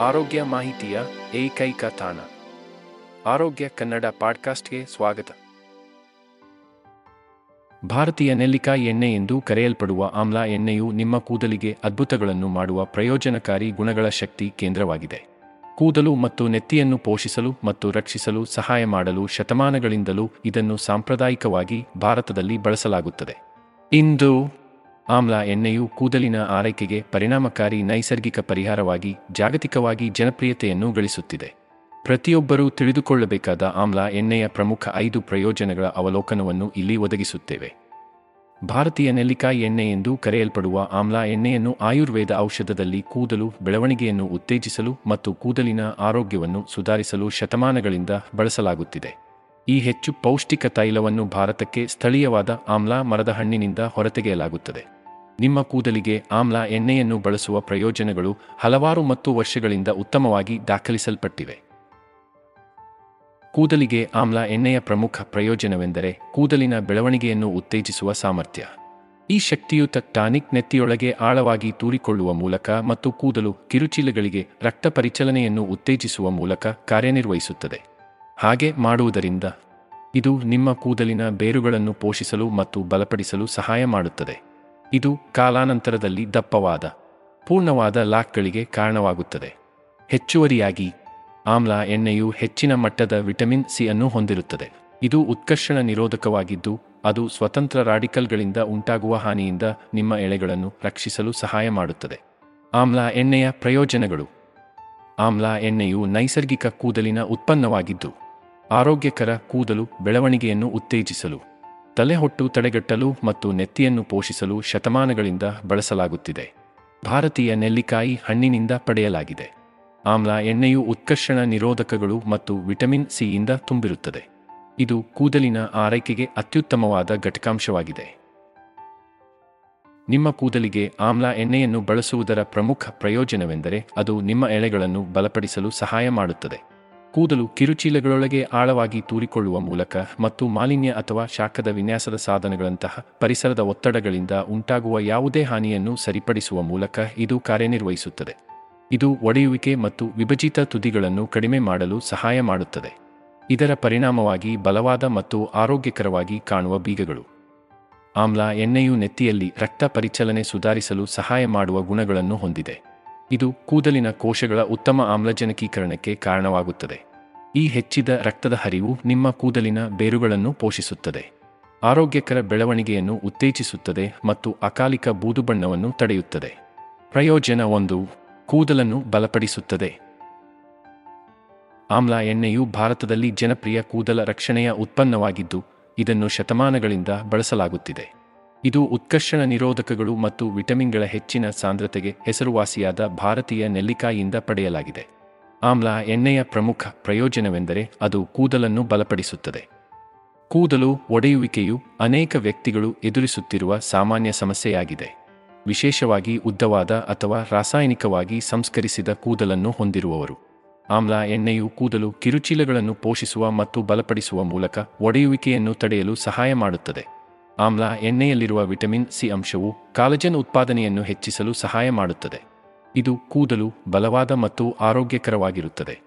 ಆರೋಗ್ಯ ಮಾಹಿತಿಯ ಏಕೈಕ ತಾಣ. ಆರೋಗ್ಯ ಕನ್ನಡ ಪಾಡ್ಕಾಸ್ಟ್ಗೆ ಸ್ವಾಗತ. ಭಾರತೀಯ ನೆಲ್ಲಿಕಾಯಿ ಎಣ್ಣೆ ಎಂದು ಕರೆಯಲ್ಪಡುವ ಆಮ್ಲ ಎಣ್ಣೆಯು ನಿಮ್ಮ ಕೂದಲಿಗೆ ಅದ್ಭುತಗಳನ್ನು ಮಾಡುವ ಪ್ರಯೋಜನಕಾರಿ ಗುಣಗಳ ಶಕ್ತಿ ಕೇಂದ್ರವಾಗಿದೆ. ಕೂದಲು ಮತ್ತು ನೆತ್ತಿಯನ್ನು ಪೋಷಿಸಲು ಮತ್ತು ರಕ್ಷಿಸಲು ಸಹಾಯ ಮಾಡಲು ಶತಮಾನಗಳಿಂದಲೂ ಇದನ್ನು ಸಾಂಪ್ರದಾಯಿಕವಾಗಿ ಭಾರತದಲ್ಲಿ ಬಳಸಲಾಗುತ್ತದೆ. ಇಂದು ಆಮ್ಲ ಎಣ್ಣೆಯು ಕೂದಲಿನ ಆರೈಕೆಗೆ ಪರಿಣಾಮಕಾರಿ ನೈಸರ್ಗಿಕ ಪರಿಹಾರವಾಗಿ, ಜಾಗತಿಕವಾಗಿ ಜನಪ್ರಿಯತೆಯನ್ನು ಗಳಿಸುತ್ತಿದೆ. ಪ್ರತಿಯೊಬ್ಬರೂ ತಿಳಿದುಕೊಳ್ಳಬೇಕಾದ ಆಮ್ಲ ಎಣ್ಣೆಯ ಪ್ರಮುಖ ಐದು ಪ್ರಯೋಜನಗಳ ಅವಲೋಕನವನ್ನು ಇಲ್ಲಿ ಒದಗಿಸುತ್ತೇವೆ. ಭಾರತೀಯ ನೆಲ್ಲಿಕಾಯಿ ಎಣ್ಣೆ ಎಂದು ಕರೆಯಲ್ಪಡುವ ಆಮ್ಲ ಎಣ್ಣೆಯನ್ನು ಆಯುರ್ವೇದ ಔಷಧದಲ್ಲಿ ಕೂದಲು, ಬೆಳವಣಿಗೆಯನ್ನು ಉತ್ತೇಜಿಸಲು ಮತ್ತು ಕೂದಲಿನ ಆರೋಗ್ಯವನ್ನು ಸುಧಾರಿಸಲು ಶತಮಾನಗಳಿಂದ ಬಳಸಲಾಗುತ್ತಿದೆ. ಈ ಹೆಚ್ಚು ಪೌಷ್ಟಿಕ ತೈಲವನ್ನು ಭಾರತಕ್ಕೆ ಸ್ಥಳೀಯವಾದ ಆಮ್ಲ ಮರದ ಹಣ್ಣಿನಿಂದ ಹೊರತೆಗೆಯಲಾಗುತ್ತದೆ. ನಿಮ್ಮ ಕೂದಲಿಗೆ ಆಮ್ಲ ಎಣ್ಣೆಯನ್ನು ಬಳಸುವ ಪ್ರಯೋಜನಗಳು ಹಲವಾರು ಮತ್ತು ವರ್ಷಗಳಿಂದ ಉತ್ತಮವಾಗಿ ದಾಖಲಿಸಲ್ಪಟ್ಟಿವೆ. ಕೂದಲಿಗೆ ಆಮ್ಲ ಎಣ್ಣೆಯ ಪ್ರಮುಖ ಪ್ರಯೋಜನವೆಂದರೆ ಕೂದಲಿನ ಬೆಳವಣಿಗೆಯನ್ನು ಉತ್ತೇಜಿಸುವ ಸಾಮರ್ಥ್ಯ. ಈ ಶಕ್ತಿಯುತ ಟಾನಿಕ್ ನೆತ್ತಿಯೊಳಗೆ ಆಳವಾಗಿ ತೂರಿಕೊಳ್ಳುವ ಮೂಲಕ ಮತ್ತು ಕೂದಲು ಕಿರುಚೀಲಗಳಿಗೆ ರಕ್ತ ಪರಿಚಲನೆಯನ್ನು ಉತ್ತೇಜಿಸುವ ಮೂಲಕ ಕಾರ್ಯನಿರ್ವಹಿಸುತ್ತದೆ. ಹಾಗೆ ಮಾಡುವುದರಿಂದ ಇದು ನಿಮ್ಮ ಕೂದಲಿನ ಬೇರುಗಳನ್ನು ಪೋಷಿಸಲು ಮತ್ತು ಬಲಪಡಿಸಲು ಸಹಾಯ ಮಾಡುತ್ತದೆ. ಇದು ಕಾಲಾನಂತರದಲ್ಲಿ ದಪ್ಪವಾದ, ಪೂರ್ಣವಾದ ಲಾಕ್ಗಳಿಗೆ ಕಾರಣವಾಗುತ್ತದೆ. ಹೆಚ್ಚುವರಿಯಾಗಿ, ಆಮ್ಲ ಎಣ್ಣೆಯು ಹೆಚ್ಚಿನ ಮಟ್ಟದ ವಿಟಮಿನ್ ಸಿ ಅನ್ನು ಹೊಂದಿರುತ್ತದೆ. ಇದು ಉತ್ಕರ್ಷಣ ನಿರೋಧಕವಾಗಿದ್ದು, ಅದು ಸ್ವತಂತ್ರ ರಾಡಿಕಲ್ಗಳಿಂದ ಉಂಟಾಗುವ ಹಾನಿಯಿಂದ ನಿಮ್ಮ ಎಳೆಗಳನ್ನು ರಕ್ಷಿಸಲು ಸಹಾಯ ಮಾಡುತ್ತದೆ. ಆಮ್ಲ ಎಣ್ಣೆಯ ಪ್ರಯೋಜನಗಳು. ಆಮ್ಲ ಎಣ್ಣೆಯು ನೈಸರ್ಗಿಕ ಕೂದಲಿನ ಉತ್ಪನ್ನವಾಗಿದ್ದು, ಆರೋಗ್ಯಕರ ಕೂದಲು ಬೆಳವಣಿಗೆಯನ್ನು ಉತ್ತೇಜಿಸಲು ತಲೆಹೊಟ್ಟು ತಡೆಗಟ್ಟಲು ಮತ್ತು ನೆತ್ತಿಯನ್ನು ಪೋಷಿಸಲು ಶತಮಾನಗಳಿಂದ ಬಳಸಲಾಗುತ್ತಿದೆ. ಭಾರತೀಯ ನೆಲ್ಲಿಕಾಯಿ ಹಣ್ಣಿನಿಂದ ಪಡೆಯಲಾಗಿದೆ. ಆಮ್ಲ ಎಣ್ಣೆಯು ಉತ್ಕರ್ಷಣ ನಿರೋಧಕಗಳು ಮತ್ತು ವಿಟಮಿನ್ ಸಿಯಿಂದ ತುಂಬಿರುತ್ತದೆ. ಇದು ಕೂದಲಿನ ಆರೈಕೆಗೆ ಅತ್ಯುತ್ತಮವಾದ ಘಟಕಾಂಶವಾಗಿದೆ. ನಿಮ್ಮ ಕೂದಲಿಗೆ ಆಮ್ಲ ಎಣ್ಣೆಯನ್ನು ಬಳಸುವುದರ ಪ್ರಮುಖ ಪ್ರಯೋಜನವೆಂದರೆ ಅದು ನಿಮ್ಮ ಎಳೆಗಳನ್ನು ಬಲಪಡಿಸಲು ಸಹಾಯ ಮಾಡುತ್ತದೆ. ಕೂದಲು ಕಿರುಚೀಲಗಳೊಳಗೆ ಆಳವಾಗಿ ತೂರಿಕೊಳ್ಳುವ ಮೂಲಕ ಮತ್ತು ಮಾಲಿನ್ಯ ಅಥವಾ ಶಾಖದ ವಿನ್ಯಾಸದ ಸಾಧನಗಳಂತಹ ಪರಿಸರದ ಒತ್ತಡಗಳಿಂದ ಉಂಟಾಗುವ ಯಾವುದೇ ಹಾನಿಯನ್ನು ಸರಿಪಡಿಸುವ ಮೂಲಕ ಇದು ಕಾರ್ಯನಿರ್ವಹಿಸುತ್ತದೆ. ಇದು ಒಡೆಯುವಿಕೆ ಮತ್ತು ವಿಭಜಿತ ತುದಿಗಳನ್ನು ಕಡಿಮೆ ಮಾಡಲು ಸಹಾಯ ಮಾಡುತ್ತದೆ. ಇದರ ಪರಿಣಾಮವಾಗಿ ಬಲವಾದ ಮತ್ತು ಆರೋಗ್ಯಕರವಾಗಿ ಕಾಣುವ ಬೀಗಗಳು. ಆಮ್ಲ ಎಣ್ಣೆಯು ನೆತ್ತಿಯಲ್ಲಿ ರಕ್ತ ಪರಿಚಲನೆ ಸುಧಾರಿಸಲು ಸಹಾಯ ಮಾಡುವ ಗುಣಗಳನ್ನು ಹೊಂದಿದೆ. ಇದು ಕೂದಲಿನ ಕೋಶಗಳ ಉತ್ತಮ ಆಮ್ಲಜನಕೀಕರಣಕ್ಕೆ ಕಾರಣವಾಗುತ್ತದೆ. ಈ ಹೆಚ್ಚಿದ ರಕ್ತದ ಹರಿವು ನಿಮ್ಮ ಕೂದಲಿನ ಬೇರುಗಳನ್ನು ಪೋಷಿಸುತ್ತದೆ. ಆರೋಗ್ಯಕರ ಬೆಳವಣಿಗೆಯನ್ನು ಉತ್ತೇಜಿಸುತ್ತದೆ ಮತ್ತು ಅಕಾಲಿಕ ಬೂದುಬಣ್ಣವನ್ನು ತಡೆಯುತ್ತದೆ. ಪ್ರಯೋಜನ ಒಂದು, ಕೂದಲನ್ನು ಬಲಪಡಿಸುತ್ತದೆ. ಆಮ್ಲ ಎಣ್ಣೆಯು ಭಾರತದಲ್ಲಿ ಜನಪ್ರಿಯ ಕೂದಲ ರಕ್ಷಣೆಯ ಉತ್ಪನ್ನವಾಗಿದ್ದು, ಇದನ್ನು ಶತಮಾನಗಳಿಂದ ಬಳಸಲಾಗುತ್ತಿದೆ. ಇದು ಉತ್ಕರ್ಷಣ ನಿರೋಧಕಗಳು ಮತ್ತು ವಿಟಮಿನ್ಗಳ ಹೆಚ್ಚಿನ ಸಾಂದ್ರತೆಗೆ ಹೆಸರುವಾಸಿಯಾದ ಭಾರತೀಯ ನೆಲ್ಲಿಕಾಯಿಯಿಂದ ಪಡೆಯಲಾಗಿದೆ. ಆಮ್ಲ ಎಣ್ಣೆಯ ಪ್ರಮುಖ ಪ್ರಯೋಜನವೆಂದರೆ ಅದು ಕೂದಲನ್ನು ಬಲಪಡಿಸುತ್ತದೆ. ಕೂದಲು ಒಡೆಯುವಿಕೆಯು ಅನೇಕ ವ್ಯಕ್ತಿಗಳು ಎದುರಿಸುತ್ತಿರುವ ಸಾಮಾನ್ಯ ಸಮಸ್ಯೆಯಾಗಿದೆ. ವಿಶೇಷವಾಗಿ ಉದ್ದವಾದ ಅಥವಾ ರಾಸಾಯನಿಕವಾಗಿ ಸಂಸ್ಕರಿಸಿದ ಕೂದಲನ್ನು ಹೊಂದಿರುವವರು. ಆಮ್ಲ ಎಣ್ಣೆಯು ಕೂದಲು ಕಿರುಚೀಲಗಳನ್ನು ಪೋಷಿಸುವ ಮತ್ತು ಬಲಪಡಿಸುವ ಮೂಲಕ ಒಡೆಯುವಿಕೆಯನ್ನು ತಡೆಯಲು ಸಹಾಯ ಮಾಡುತ್ತದೆ. ಆಮ್ಲ ಎಣ್ಣೆಯಲ್ಲಿರುವ ವಿಟಮಿನ್ ಸಿ ಅಂಶವು ಕಾಲಜನ್ ಉತ್ಪಾದನೆಯನ್ನು ಹೆಚ್ಚಿಸಲು ಸಹಾಯ ಮಾಡುತ್ತದೆ. ಇದು ಕೂದಲು ಬಲವಾದ ಮತ್ತು ಆರೋಗ್ಯಕರವಾಗಿರುತ್ತದೆ.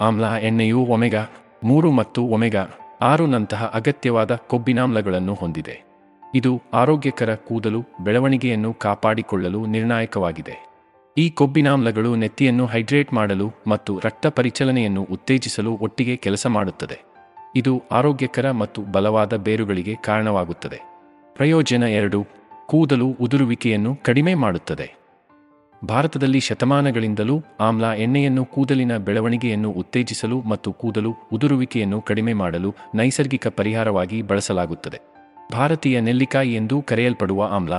ಆಮ್ಲ ಎಣ್ಣೆಯು ಒಮೆಗಾ ಮೂರು ಮತ್ತು ಒಮೆಗಾ ಆರು ನಂತಹ ಅಗತ್ಯವಾದ ಕೊಬ್ಬಿನಾಮ್ಲಗಳನ್ನು ಹೊಂದಿದೆ. ಇದು ಆರೋಗ್ಯಕರ ಕೂದಲು ಬೆಳವಣಿಗೆಯನ್ನು ಕಾಪಾಡಿಕೊಳ್ಳಲು ನಿರ್ಣಾಯಕವಾಗಿದೆ. ಈ ಕೊಬ್ಬಿನಾಮ್ಲಗಳು ನೆತ್ತಿಯನ್ನು ಹೈಡ್ರೇಟ್ ಮಾಡಲು ಮತ್ತು ರಕ್ತ ಪರಿಚಲನೆಯನ್ನು ಉತ್ತೇಜಿಸಲು ಒಟ್ಟಿಗೆ ಕೆಲಸ ಮಾಡುತ್ತದೆ. ಇದು ಆರೋಗ್ಯಕರ ಮತ್ತು ಬಲವಾದ ಬೇರುಗಳಿಗೆ ಕಾರಣವಾಗುತ್ತದೆ. ಪ್ರಯೋಜನ ಎರಡು ಕೂದಲು ಉದುರುವಿಕೆಯನ್ನು ಕಡಿಮೆ ಮಾಡುತ್ತದೆ. ಭಾರತದಲ್ಲಿ ಶತಮಾನಗಳಿಂದಲೂ ಆಮ್ಲ ಎಣ್ಣೆಯನ್ನು ಕೂದಲಿನ ಬೆಳವಣಿಗೆಯನ್ನು ಉತ್ತೇಜಿಸಲು ಮತ್ತು ಕೂದಲು ಉದುರುವಿಕೆಯನ್ನು ಕಡಿಮೆ ಮಾಡಲು ನೈಸರ್ಗಿಕ ಪರಿಹಾರವಾಗಿ ಬಳಸಲಾಗುತ್ತದೆ. ಭಾರತೀಯ ನೆಲ್ಲಿಕಾಯಿ ಎಂದು ಕರೆಯಲ್ಪಡುವ ಆಮ್ಲ,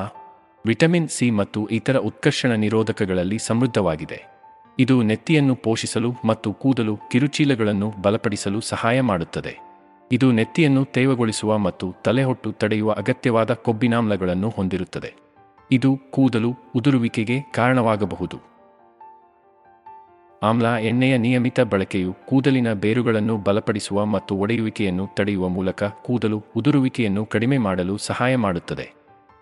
ವಿಟಮಿನ್ ಸಿ ಮತ್ತು ಇತರ ಉತ್ಕರ್ಷಣ ನಿರೋಧಕಗಳಲ್ಲಿ ಸಮೃದ್ಧವಾಗಿದೆ. ಇದು ನೆತ್ತಿಯನ್ನು ಪೋಷಿಸಲು ಮತ್ತು ಕೂದಲು ಕಿರುಚೀಲಗಳನ್ನು ಬಲಪಡಿಸಲು ಸಹಾಯ ಮಾಡುತ್ತದೆ. ಇದು ನೆತ್ತಿಯನ್ನು ತೇವಗೊಳಿಸುವ ಮತ್ತು ತಲೆಹೊಟ್ಟು ತಡೆಯುವ ಅಗತ್ಯವಾದ ಕೊಬ್ಬಿನಾಮ್ಲಗಳನ್ನು ಹೊಂದಿರುತ್ತದೆ. ಇದು ಕೂದಲು ಉದುರುವಿಕೆಗೆ ಕಾರಣವಾಗಬಹುದು. ಆಮ್ಲ ಎಣ್ಣೆಯ ನಿಯಮಿತ ಬಳಕೆಯು ಕೂದಲಿನ ಬೇರುಗಳನ್ನು ಬಲಪಡಿಸುವ ಮತ್ತು ಒಡೆಯುವಿಕೆಯನ್ನು ತಡೆಯುವ ಮೂಲಕ ಕೂದಲು ಉದುರುವಿಕೆಯನ್ನು ಕಡಿಮೆ ಮಾಡಲು ಸಹಾಯ ಮಾಡುತ್ತದೆ.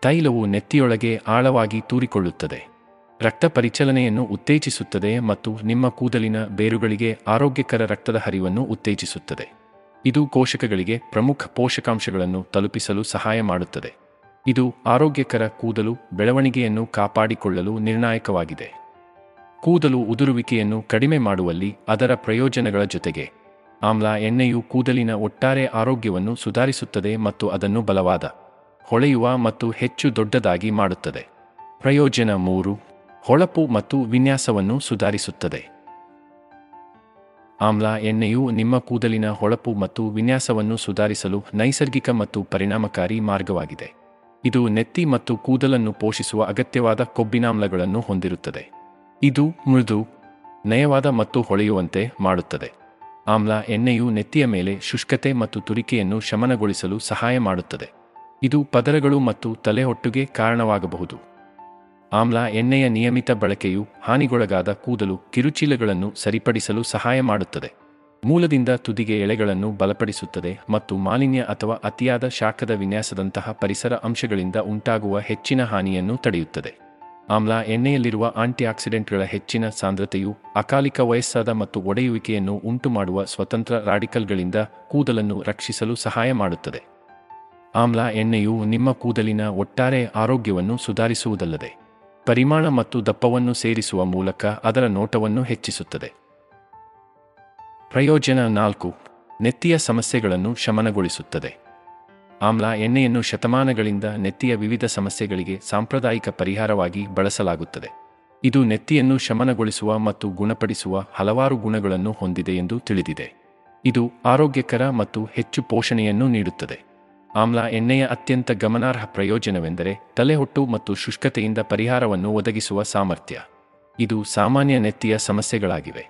ತೈಲವು ನೆತ್ತಿಯೊಳಗೆ ಆಳವಾಗಿ ತೂರಿಕೊಳ್ಳುತ್ತದೆ. ರಕ್ತ ಪರಿಚಲನೆಯನ್ನು ಉತ್ತೇಜಿಸುತ್ತದೆ ಮತ್ತು ನಿಮ್ಮ ಕೂದಲಿನ ಬೇರುಗಳಿಗೆ ಆರೋಗ್ಯಕರ ರಕ್ತದ ಹರಿವನ್ನು ಉತ್ತೇಜಿಸುತ್ತದೆ. ಇದು ಕೋಶಕಗಳಿಗೆ ಪ್ರಮುಖ ಪೋಷಕಾಂಶಗಳನ್ನು ತಲುಪಿಸಲು ಸಹಾಯ ಮಾಡುತ್ತದೆ. ಇದು ಆರೋಗ್ಯಕರ ಕೂದಲು, ಬೆಳವಣಿಗೆಯನ್ನು ಕಾಪಾಡಿಕೊಳ್ಳಲು ನಿರ್ಣಾಯಕವಾಗಿದೆ. ಕೂದಲು ಉದುರುವಿಕೆಯನ್ನು ಕಡಿಮೆ ಮಾಡುವಲ್ಲಿ ಅದರ ಪ್ರಯೋಜನಗಳ ಜೊತೆಗೆ, ಆಮ್ಲ ಎಣ್ಣೆಯು ಕೂದಲಿನ ಒಟ್ಟಾರೆ ಆರೋಗ್ಯವನ್ನು ಸುಧಾರಿಸುತ್ತದೆ ಮತ್ತು ಅದನ್ನು ಬಲವಾದ, ಹೊಳೆಯುವ ಮತ್ತು ಹೆಚ್ಚು ದೊಡ್ಡದಾಗಿ ಮಾಡುತ್ತದೆ. ಪ್ರಯೋಜನ ಮೂರು, ಹೊಳಪು ಮತ್ತು ವಿನ್ಯಾಸವನ್ನು ಸುಧಾರಿಸುತ್ತದೆ. ಆಮ್ಲ ಎಣ್ಣೆಯು ನಿಮ್ಮ ಕೂದಲಿನ ಹೊಳಪು ಮತ್ತು ವಿನ್ಯಾಸವನ್ನು ಸುಧಾರಿಸಲು ನೈಸರ್ಗಿಕ ಮತ್ತು ಪರಿಣಾಮಕಾರಿ ಮಾರ್ಗವಾಗಿದೆ. ಇದು ನೆತ್ತಿ ಮತ್ತು ಕೂದಲನ್ನು ಪೋಷಿಸುವ ಅಗತ್ಯವಾದ ಕೊಬ್ಬಿನಾಮ್ಲಗಳನ್ನು ಹೊಂದಿರುತ್ತದೆ. ಇದು ಮೃದು, ನಯವಾದ ಮತ್ತು ಹೊಳೆಯುವಂತೆ ಮಾಡುತ್ತದೆ. ಆಮ್ಲ, ಎಣ್ಣೆಯು ನೆತ್ತಿಯ ಮೇಲೆ ಶುಷ್ಕತೆ ಮತ್ತು ತುರಿಕೆಯನ್ನು ಶಮನಗೊಳಿಸಲು ಸಹಾಯ ಮಾಡುತ್ತದೆ. ಇದು ಪದರಗಳು ಮತ್ತು ತಲೆಹೊಟ್ಟುಗೆ ಕಾರಣವಾಗಬಹುದು. ಆಮ್ಲ, ಎಣ್ಣೆಯ ನಿಯಮಿತ ಬಳಕೆಯು ಹಾನಿಗೊಳಗಾದ ಕೂದಲು, ಕಿರುಚೀಲಗಳನ್ನು ಸರಿಪಡಿಸಲು ಸಹಾಯ ಮಾಡುತ್ತದೆ. ಮೂಲದಿಂದ ತುದಿಗೆ ಎಳೆಗಳನ್ನು ಬಲಪಡಿಸುತ್ತದೆ ಮತ್ತು ಮಾಲಿನ್ಯ ಅಥವಾ ಅತಿಯಾದ ಶಾಖದ ವಿನ್ಯಾಸದಂತಹ ಪರಿಸರ ಅಂಶಗಳಿಂದ ಉಂಟಾಗುವ ಹೆಚ್ಚಿನ ಹಾನಿಯನ್ನು ತಡೆಯುತ್ತದೆ. ಆಮ್ಲ, ಎಣ್ಣೆಯಲ್ಲಿರುವ ಆಂಟಿಆಕ್ಸಿಡೆಂಟ್ಗಳ ಹೆಚ್ಚಿನ ಸಾಂದ್ರತೆಯು ಅಕಾಲಿಕ ವಯಸ್ಸಾದ ಮತ್ತು ಒಡೆಯುವಿಕೆಯನ್ನು ಉಂಟುಮಾಡುವ ಸ್ವತಂತ್ರ ರಾಡಿಕಲ್ಗಳಿಂದ ಕೂದಲನ್ನು ರಕ್ಷಿಸಲು ಸಹಾಯ ಮಾಡುತ್ತದೆ. ಆಮ್ಲ, ಎಣ್ಣೆಯು ನಿಮ್ಮ ಕೂದಲಿನ ಒಟ್ಟಾರೆ ಆರೋಗ್ಯವನ್ನು ಸುಧಾರಿಸುವುದಲ್ಲದೆ ಪರಿಮಾಣ ಮತ್ತು ದಪ್ಪವನ್ನು ಸೇರಿಸುವ ಮೂಲಕ ಅದರ ನೋಟವನ್ನು ಹೆಚ್ಚಿಸುತ್ತದೆ. ಪ್ರಯೋಜನ ನಾಲ್ಕು, ನೆತ್ತಿಯ ಸಮಸ್ಯೆಗಳನ್ನು ಶಮನಗೊಳಿಸುತ್ತದೆ. ಆಮ್ಲ ಎಣ್ಣೆಯನ್ನು ಶತಮಾನಗಳಿಂದ ನೆತ್ತಿಯ ವಿವಿಧ ಸಮಸ್ಯೆಗಳಿಗೆ ಸಾಂಪ್ರದಾಯಿಕ ಪರಿಹಾರವಾಗಿ ಬಳಸಲಾಗುತ್ತದೆ. ಇದು ನೆತ್ತಿಯನ್ನು ಶಮನಗೊಳಿಸುವ ಮತ್ತು ಗುಣಪಡಿಸುವ ಹಲವಾರು ಗುಣಗಳನ್ನು ಹೊಂದಿದೆ ಎಂದು ತಿಳಿದಿದೆ. ಇದು ಆರೋಗ್ಯಕರ ಮತ್ತು ಹೆಚ್ಚು ಪೋಷಣೆಯನ್ನು ನೀಡುತ್ತದೆ. ಆಮ್ಲ ಎಣ್ಣೆಯ ಅತ್ಯಂತ ಗಮನಾರ್ಹ ಪ್ರಯೋಜನವೆಂದರೆ ತಲೆಹೊಟ್ಟು ಮತ್ತು ಶುಷ್ಕತೆಯಿಂದ ಪರಿಹಾರವನ್ನು ಒದಗಿಸುವ ಸಾಮರ್ಥ್ಯ. ಇದು ಸಾಮಾನ್ಯ ನೆತ್ತಿಯ ಸಮಸ್ಯೆಗಳಾಗಿವೆ.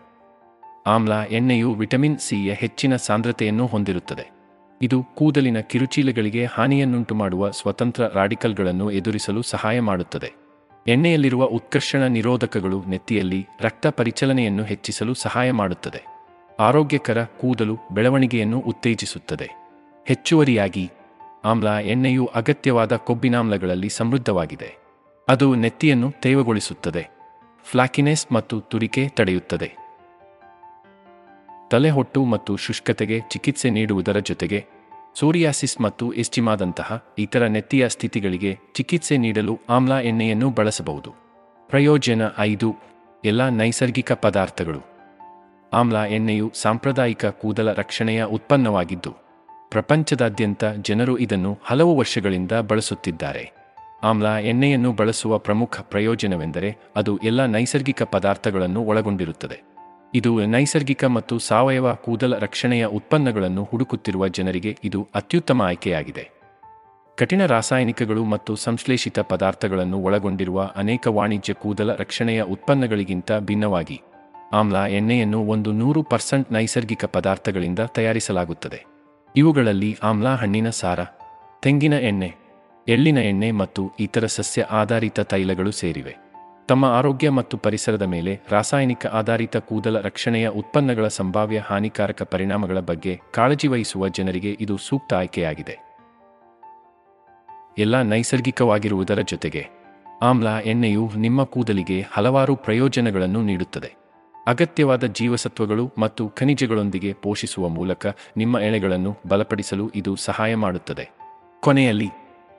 ಆಮ್ಲ ಎಣ್ಣೆಯು ವಿಟಮಿನ್ ಸಿಯ ಹೆಚ್ಚಿನ ಸಾಂದ್ರತೆಯನ್ನು ಹೊಂದಿರುತ್ತದೆ. ಇದು ಕೂದಲಿನ ಕಿರುಚೀಲಗಳಿಗೆ ಹಾನಿಯನ್ನುಂಟು ಮಾಡುವ ಸ್ವತಂತ್ರ ರಾಡಿಕಲ್ಗಳನ್ನು ಎದುರಿಸಲು ಸಹಾಯ ಮಾಡುತ್ತದೆ. ಎಣ್ಣೆಯಲ್ಲಿರುವ ಉತ್ಕರ್ಷಣ ನಿರೋಧಕಗಳು ನೆತ್ತಿಯಲ್ಲಿ ರಕ್ತ ಪರಿಚಲನೆಯನ್ನು ಹೆಚ್ಚಿಸಲು ಸಹಾಯ ಮಾಡುತ್ತದೆ. ಆರೋಗ್ಯಕರ ಕೂದಲು ಬೆಳವಣಿಗೆಯನ್ನು ಉತ್ತೇಜಿಸುತ್ತದೆ. ಹೆಚ್ಚುವರಿಯಾಗಿ ಆಮ್ಲ ಎಣ್ಣೆಯು ಅಗತ್ಯವಾದ ಕೊಬ್ಬಿನಾಮ್ಲಗಳಲ್ಲಿ ಸಮೃದ್ಧವಾಗಿದೆ. ಅದು ನೆತ್ತಿಯನ್ನು ತೇವಗೊಳಿಸುತ್ತದೆ. ಫ್ಲಾಕಿನೆಸ್ ಮತ್ತು ತುರಿಕೆ ತಡೆಯುತ್ತದೆ. ತಲೆಹೊಟ್ಟು ಮತ್ತು ಶುಷ್ಕತೆಗೆ ಚಿಕಿತ್ಸೆ ನೀಡುವುದರ ಜೊತೆಗೆ, ಸೋರಿಯಾಸಿಸ್ ಮತ್ತು ಎಸ್ಟಿಮಾದಂತಹ ಇತರ ನೆತ್ತಿಯ ಸ್ಥಿತಿಗಳಿಗೆ ಚಿಕಿತ್ಸೆ ನೀಡಲು ಆಮ್ಲ ಎಣ್ಣೆಯನ್ನು ಬಳಸಬಹುದು. ಪ್ರಯೋಜನ ಐದು, ಎಲ್ಲ ನೈಸರ್ಗಿಕ ಪದಾರ್ಥಗಳು. ಆಮ್ಲ ಎಣ್ಣೆಯು ಸಾಂಪ್ರದಾಯಿಕ ಕೂದಲ ರಕ್ಷಣೆಯ ಉತ್ಪನ್ನವಾಗಿದ್ದು ಪ್ರಪಂಚದಾದ್ಯಂತ ಜನರು ಇದನ್ನು ಹಲವು ವರ್ಷಗಳಿಂದ ಬಳಸುತ್ತಿದ್ದಾರೆ. ಆಮ್ಲ ಎಣ್ಣೆಯನ್ನು ಬಳಸುವ ಪ್ರಮುಖ ಪ್ರಯೋಜನವೆಂದರೆ ಅದು ಎಲ್ಲ ನೈಸರ್ಗಿಕ ಪದಾರ್ಥಗಳನ್ನು ಒಳಗೊಂಡಿರುತ್ತದೆ. ಇದು ನೈಸರ್ಗಿಕ ಮತ್ತು ಸಾವಯವ ಕೂದಲ ರಕ್ಷಣೆಯ ಉತ್ಪನ್ನಗಳನ್ನು ಹುಡುಕುತ್ತಿರುವ ಜನರಿಗೆ ಇದು ಅತ್ಯುತ್ತಮ ಆಯ್ಕೆಯಾಗಿದೆ. ಕಠಿಣ ರಾಸಾಯನಿಕಗಳು ಮತ್ತು ಸಂಶ್ಲೇಷಿತ ಪದಾರ್ಥಗಳನ್ನು ಒಳಗೊಂಡಿರುವ ಅನೇಕ ವಾಣಿಜ್ಯ ಕೂದಲ ರಕ್ಷಣೆಯ ಉತ್ಪನ್ನಗಳಿಗಿಂತ ಭಿನ್ನವಾಗಿ, ಆಮ್ಲ ಎಣ್ಣೆಯನ್ನು ಒಂದು ನೂರು ಪರ್ಸೆಂಟ್ ನೈಸರ್ಗಿಕ ಪದಾರ್ಥಗಳಿಂದ ತಯಾರಿಸಲಾಗುತ್ತದೆ. ಇವುಗಳಲ್ಲಿ ಆಮ್ಲ ಹಣ್ಣಿನ ಸಾರ, ತೆಂಗಿನ ಎಣ್ಣೆ, ಎಳ್ಳಿನ ಎಣ್ಣೆ ಮತ್ತು ಇತರ ಸಸ್ಯ ಆಧಾರಿತ ತೈಲಗಳು ಸೇರಿವೆ. ತಮ್ಮ ಆರೋಗ್ಯ ಮತ್ತು ಪರಿಸರದ ಮೇಲೆ ರಾಸಾಯನಿಕ ಆಧಾರಿತ ಕೂದಲ ರಕ್ಷಣೆಯ ಉತ್ಪನ್ನಗಳ ಸಂಭಾವ್ಯ ಹಾನಿಕಾರಕ ಪರಿಣಾಮಗಳ ಬಗ್ಗೆ ಕಾಳಜಿ ವಹಿಸುವ ಜನರಿಗೆ ಇದು ಸೂಕ್ತ ಆಯ್ಕೆಯಾಗಿದೆ. ಎಲ್ಲ ನೈಸರ್ಗಿಕವಾಗಿರುವುದರ ಜೊತೆಗೆ, ಆಮ್ಲ ಎಣ್ಣೆಯು ನಿಮ್ಮ ಕೂದಲಿಗೆ ಹಲವಾರು ಪ್ರಯೋಜನಗಳನ್ನು ನೀಡುತ್ತದೆ. ಅಗತ್ಯವಾದ ಜೀವಸತ್ವಗಳು ಮತ್ತು ಖನಿಜಗಳೊಂದಿಗೆ ಪೋಷಿಸುವ ಮೂಲಕ ನಿಮ್ಮ ಎಳೆಗಳನ್ನು ಬಲಪಡಿಸಲು ಇದು ಸಹಾಯ ಮಾಡುತ್ತದೆ. ಕೊನೆಯಲ್ಲಿ,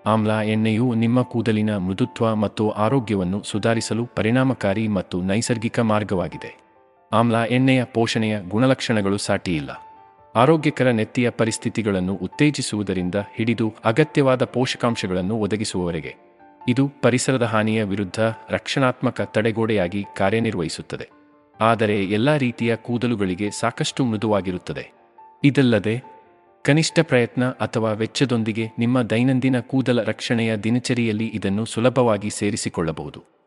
ಆಮ್ಲ ಎಣ್ಣೆಯು ನಿಮ್ಮ ಕೂದಲಿನ ಮೃದುತ್ವ ಮತ್ತು ಆರೋಗ್ಯವನ್ನು ಸುಧಾರಿಸಲು ಪರಿಣಾಮಕಾರಿ ಮತ್ತು ನೈಸರ್ಗಿಕ ಮಾರ್ಗವಾಗಿದೆ. ಆಮ್ಲ ಎಣ್ಣೆಯ ಪೋಷಣೆಯ ಗುಣಲಕ್ಷಣಗಳು ಸಾಟಿಯಿಲ್ಲ. ಆರೋಗ್ಯಕರ ನೆತ್ತಿಯ ಪರಿಸ್ಥಿತಿಗಳನ್ನು ಉತ್ತೇಜಿಸುವುದರಿಂದ ಹಿಡಿದು ಅಗತ್ಯವಾದ ಪೋಷಕಾಂಶಗಳನ್ನು ಒದಗಿಸುವವರೆಗೆ. ಇದು ಪರಿಸರದ ಹಾನಿಯ ವಿರುದ್ಧ ರಕ್ಷಣಾತ್ಮಕ ತಡೆಗೋಡೆಯಾಗಿ ಕಾರ್ಯನಿರ್ವಹಿಸುತ್ತದೆ. ಆದರೆ ಎಲ್ಲ ರೀತಿಯ ಕೂದಲುಗಳಿಗೆ ಸಾಕಷ್ಟು ಮೃದುವಾಗಿರುತ್ತದೆ. ಇದಲ್ಲದೆ, ಕನಿಷ್ಠ ಪ್ರಯತ್ನ ಅಥವಾ ವೆಚ್ಚದೊಂದಿಗೆ ನಿಮ್ಮ ದೈನಂದಿನ ಕೂದಲ ರಕ್ಷಣೆಯ ದಿನಚರಿಯಲ್ಲಿ ಇದನ್ನು ಸುಲಭವಾಗಿ ಸೇರಿಸಿಕೊಳ್ಳಬಹುದು.